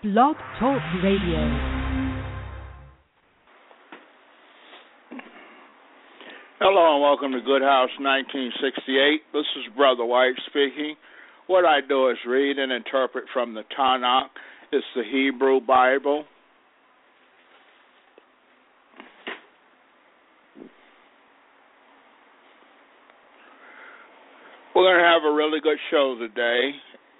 Blog Talk Radio. Hello and welcome to Good House 1968. This is Brother White speaking. What I do is read and interpret from the Tanakh. It's the Hebrew Bible. We're going to have a really good show today.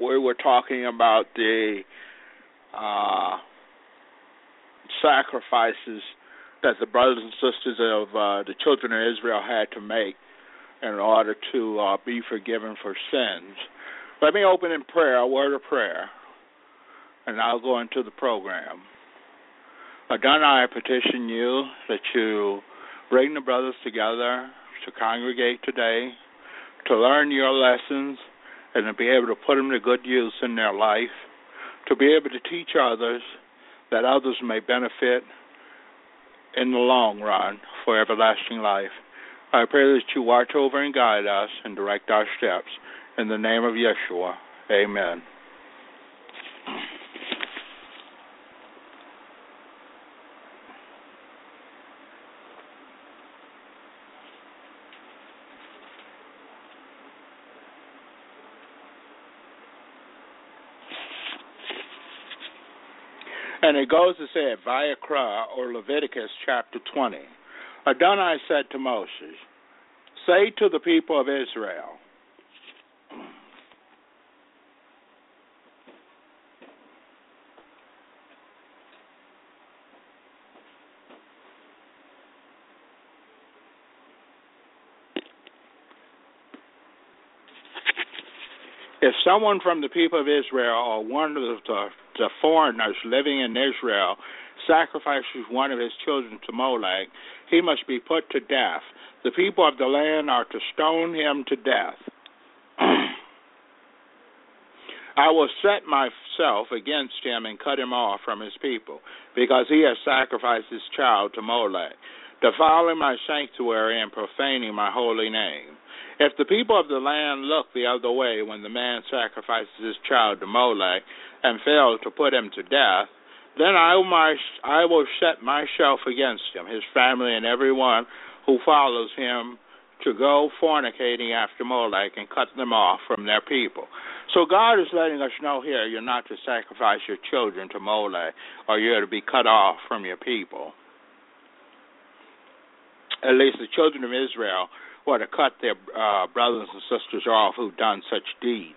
We were talking about the uh, sacrifices that the brothers and sisters of uh, the children of Israel had to make in order to uh, be forgiven for sins. Let me open in prayer, a word of prayer, and I'll go into the program. Adonai, I petition you that you bring the brothers together to congregate today, to learn your lessons, and to be able to put them to good use in their life to be able to teach others that others may benefit in the long run for everlasting life. I pray that you watch over and guide us and direct our steps. In the name of Yeshua, amen. And it goes to say at Vayikra or Leviticus chapter 20. Adonai said to Moses, Say to the people of Israel, if someone from the people of Israel or one of the the foreigners living in Israel sacrifices one of his children to Molech, he must be put to death. The people of the land are to stone him to death. I will set myself against him and cut him off from his people, because he has sacrificed his child to Molech, defiling my sanctuary and profaning my holy name. If the people of the land look the other way when the man sacrifices his child to Molech, and fails to put him to death, then I will, my, I will set myself against him, his family, and everyone who follows him to go fornicating after Molech and cut them off from their people. So God is letting us know here you're not to sacrifice your children to Molech or you're to be cut off from your people. At least the children of Israel were to cut their uh, brothers and sisters off who've done such deeds.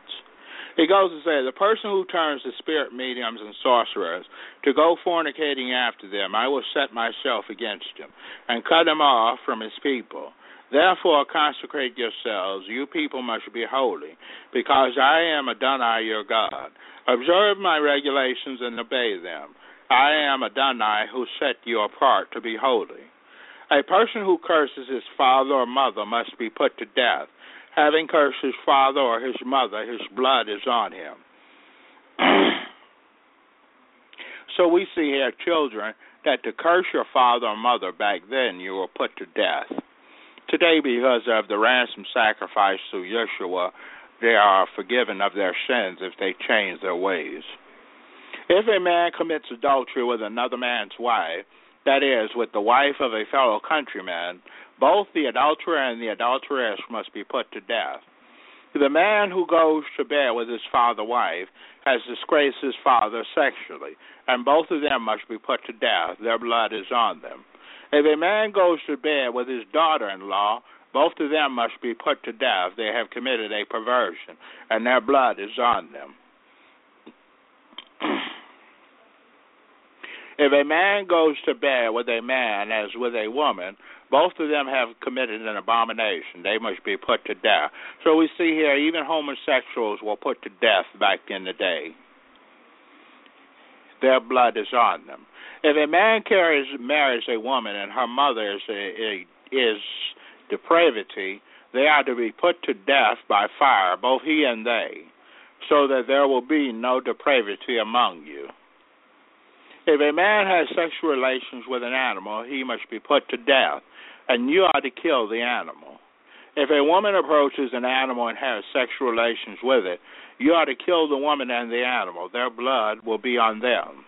He goes to say, The person who turns to spirit mediums and sorcerers to go fornicating after them, I will set myself against him, and cut him off from his people. Therefore consecrate yourselves, you people must be holy, because I am Adonai your God. Observe my regulations and obey them. I am Adonai who set you apart to be holy. A person who curses his father or mother must be put to death having cursed his father or his mother, his blood is on him. so we see here children that to curse your father or mother back then you were put to death. Today, because of the ransom sacrifice through Yeshua, they are forgiven of their sins if they change their ways. If a man commits adultery with another man's wife, that is, with the wife of a fellow countryman, both the adulterer and the adulteress must be put to death. The man who goes to bed with his father wife has disgraced his father sexually, and both of them must be put to death. Their blood is on them. If a man goes to bed with his daughter in law, both of them must be put to death. They have committed a perversion, and their blood is on them. If a man goes to bed with a man as with a woman, both of them have committed an abomination. They must be put to death. So we see here, even homosexuals were put to death back in the day. Their blood is on them. If a man carries marries a woman and her mother is a, is depravity, they are to be put to death by fire, both he and they, so that there will be no depravity among you. If a man has sexual relations with an animal, he must be put to death and you are to kill the animal. If a woman approaches an animal and has sexual relations with it, you are to kill the woman and the animal. Their blood will be on them.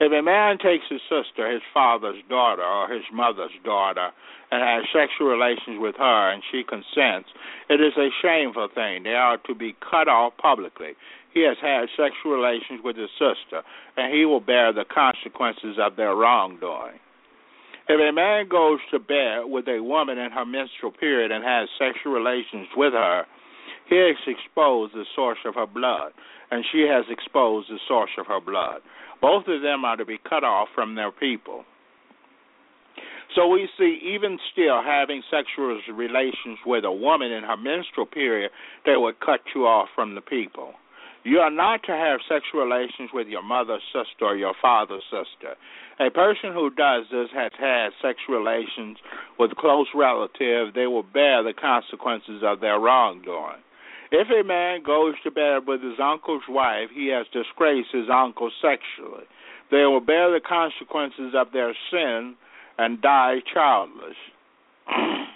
If a man takes his sister, his father's daughter, or his mother's daughter, and has sexual relations with her, and she consents, it is a shameful thing. They are to be cut off publicly. He has had sexual relations with his sister, and he will bear the consequences of their wrongdoing. If a man goes to bed with a woman in her menstrual period and has sexual relations with her, he has exposed the source of her blood, and she has exposed the source of her blood. Both of them are to be cut off from their people. So we see, even still, having sexual relations with a woman in her menstrual period, they would cut you off from the people. You are not to have sexual relations with your mother's sister or your father's sister. A person who does this has had sexual relations with close relative. They will bear the consequences of their wrongdoing. If a man goes to bed with his uncle's wife, he has disgraced his uncle sexually. They will bear the consequences of their sin and die childless.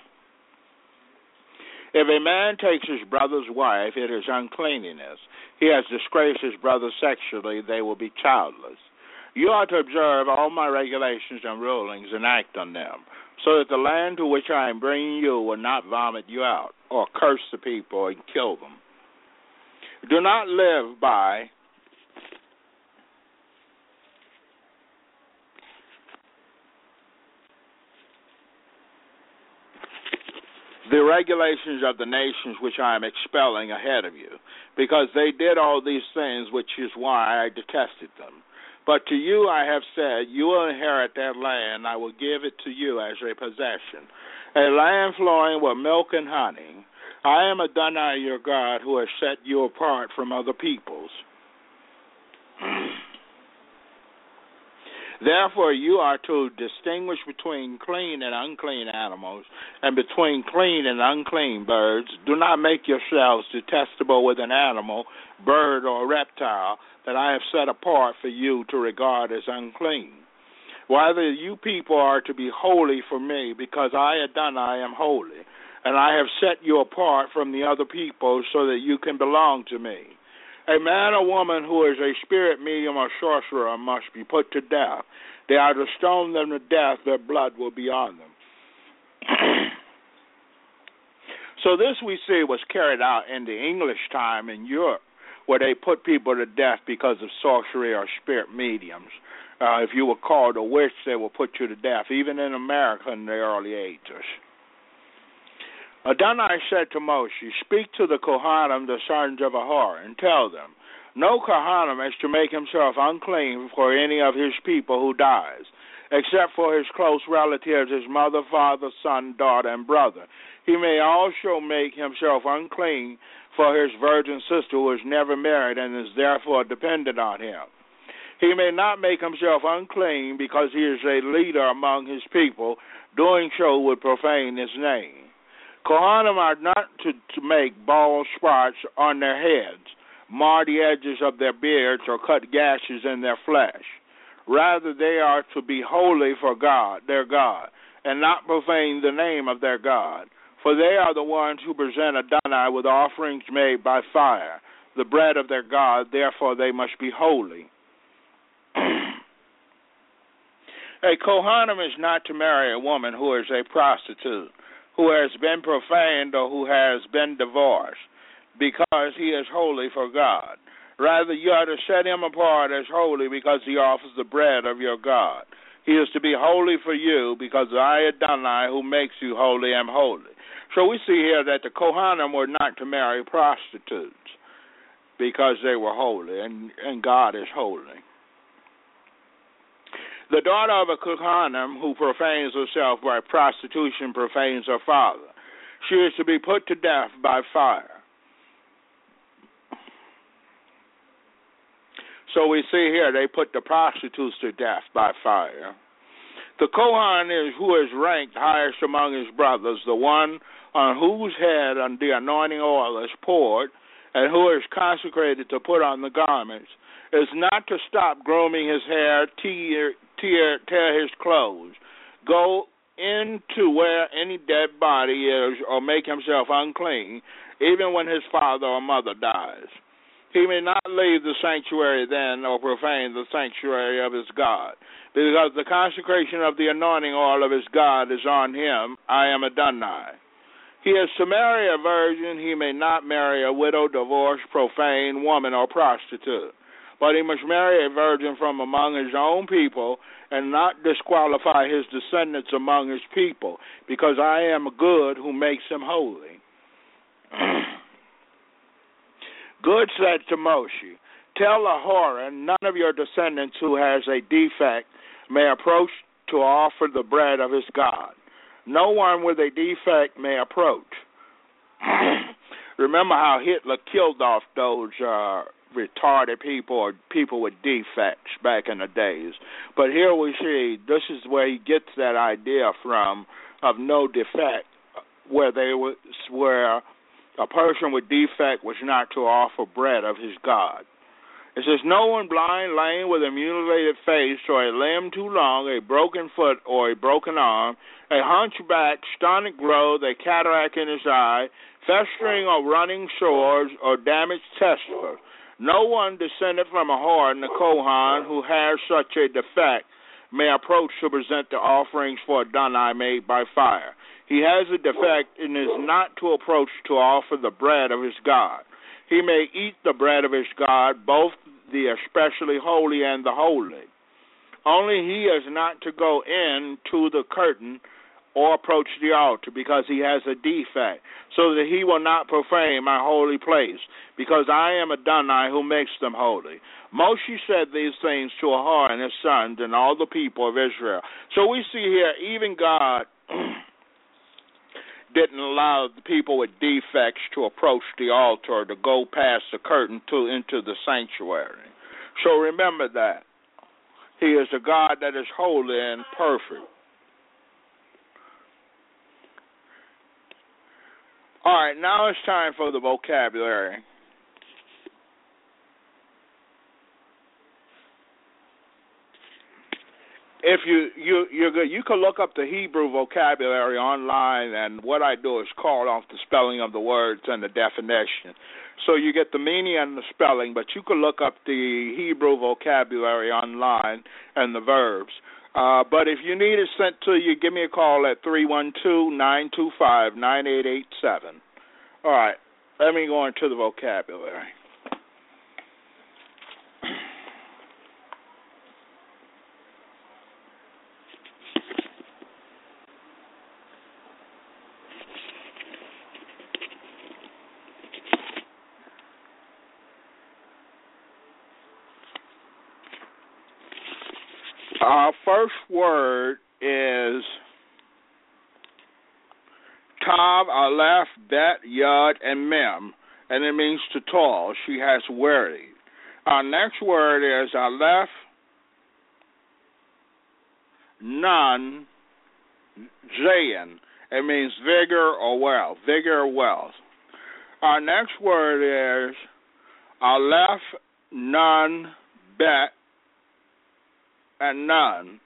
if a man takes his brother's wife, it is uncleanness. He has disgraced his brother sexually, they will be childless. You are to observe all my regulations and rulings and act on them, so that the land to which I am bringing you will not vomit you out, or curse the people and kill them. Do not live by the regulations of the nations which I am expelling ahead of you, because they did all these things, which is why I detested them. But to you I have said, You will inherit that land, I will give it to you as a possession, a land flowing with milk and honey. I am Adonai your God, who has set you apart from other peoples. Therefore, you are to distinguish between clean and unclean animals, and between clean and unclean birds. Do not make yourselves detestable with an animal, bird, or reptile that I have set apart for you to regard as unclean. Rather, you people are to be holy for me, because I, Adonai, am holy, and I have set you apart from the other people so that you can belong to me. A man or woman who is a spirit medium or sorcerer must be put to death. They are to stone them to death, their blood will be on them. so, this we see was carried out in the English time in Europe, where they put people to death because of sorcery or spirit mediums. Uh, if you were called a witch, they will put you to death, even in America in the early ages. Adonai said to Moshe, Speak to the Kohanim, the sons of Ahar, and tell them, No Kohanim is to make himself unclean for any of his people who dies, except for his close relatives, his mother, father, son, daughter, and brother. He may also make himself unclean for his virgin sister who is never married and is therefore dependent on him. He may not make himself unclean because he is a leader among his people. Doing so would profane his name. Kohanim are not to, to make bald spots on their heads, mar the edges of their beards, or cut gashes in their flesh. Rather, they are to be holy for God, their God, and not profane the name of their God. For they are the ones who present Adonai with offerings made by fire, the bread of their God, therefore they must be holy. a Kohanim is not to marry a woman who is a prostitute who has been profaned or who has been divorced, because he is holy for God. Rather, you are to set him apart as holy because he offers the bread of your God. He is to be holy for you because I, Adonai, who makes you holy, am holy. So we see here that the Kohanim were not to marry prostitutes because they were holy, and, and God is holy. The daughter of a Kohanim who profanes herself by prostitution profanes her father. She is to be put to death by fire. So we see here they put the prostitutes to death by fire. The Kohan is who is ranked highest among his brothers, the one on whose head the anointing oil is poured, and who is consecrated to put on the garments, is not to stop grooming his hair, tear, tear, tear his clothes, go into where any dead body is or make himself unclean, even when his father or mother dies. He may not leave the sanctuary then or profane the sanctuary of his God, because the consecration of the anointing oil of his God is on him. I am Adonai. He is to marry a virgin. He may not marry a widow, divorced, profane woman, or prostitute. But he must marry a virgin from among his own people and not disqualify his descendants among his people, because I am God who makes him holy. God said to Moshe, Tell Aharon, none of your descendants who has a defect may approach to offer the bread of his God. No one with a defect may approach. Remember how Hitler killed off those uh, retarded people or people with defects back in the days. But here we see this is where he gets that idea from of no defect, where they was where a person with defect was not to offer bread of his God. It says, No one blind, lame, with a mutilated face, or a limb too long, a broken foot, or a broken arm, a hunchback, stunted growth, a cataract in his eye, festering or running sores, or damaged testicles. No one descended from a Aharon, the Kohan, who has such a defect, may approach to present the offerings for Adonai made by fire. He has a defect and is not to approach to offer the bread of his God. He may eat the bread of his God, both the especially holy and the holy. Only he is not to go in to the curtain or approach the altar because he has a defect, so that he will not profane my holy place, because I am a Adonai who makes them holy. Moshe said these things to Ahar and his sons and all the people of Israel. So we see here, even God didn't allow the people with defects to approach the altar to go past the curtain to into the sanctuary. So remember that. He is a God that is holy and perfect. All right, now it's time for the vocabulary. if you you you're good, you can look up the Hebrew vocabulary online, and what I do is call off the spelling of the words and the definition, so you get the meaning and the spelling. But you can look up the Hebrew vocabulary online and the verbs. Uh, but if you need it sent to you, give me a call at three one two nine two five nine eight eight seven. All right, let me go into the vocabulary. Our first word is Tav, Aleph, Bet, Yud, and Mem, and it means to tall. She has wearied. Our next word is Aleph, Nun, Zayin. It means vigor or wealth, vigor or wealth. Our next word is Aleph, Nun, Bet, and Nun.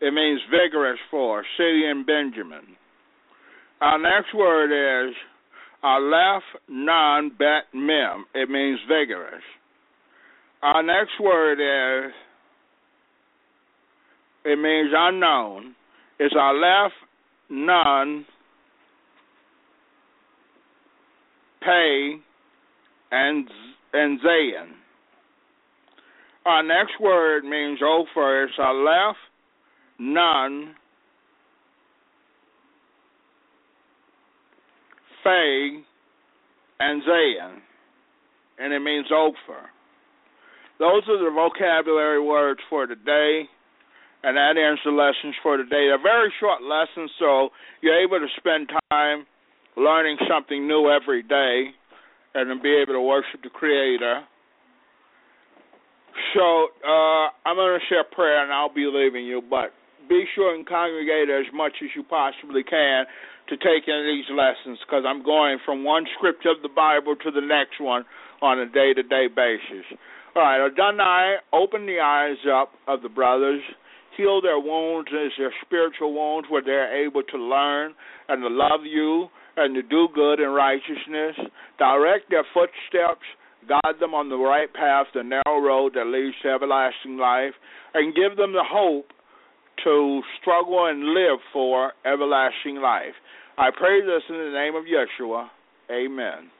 It means vigorous for city and Benjamin. Our next word is Aleph Nun Bet Mem. It means vigorous. Our next word is it means unknown. It's Aleph Nun Pay and and Zayin. Our next word means Ophir. It's Aleph, Nun, Fay, and Zayin. And it means Ophir. Those are the vocabulary words for today. And that ends the lessons for today. They're very short lessons, so you're able to spend time learning something new every day and be able to worship the Creator so uh, I'm going to say a prayer and I'll be leaving you, but be sure and congregate as much as you possibly can to take in these lessons because I'm going from one scripture of the Bible to the next one on a day to day basis. All right, Adonai, open the eyes up of the brothers, Heal their wounds, as their spiritual wounds, where they're able to learn and to love you and to do good and righteousness. Direct their footsteps, guide them on the right path, the narrow road that leads to everlasting life, and give them the hope to struggle and live for everlasting life. I pray this in the name of Yeshua. Amen.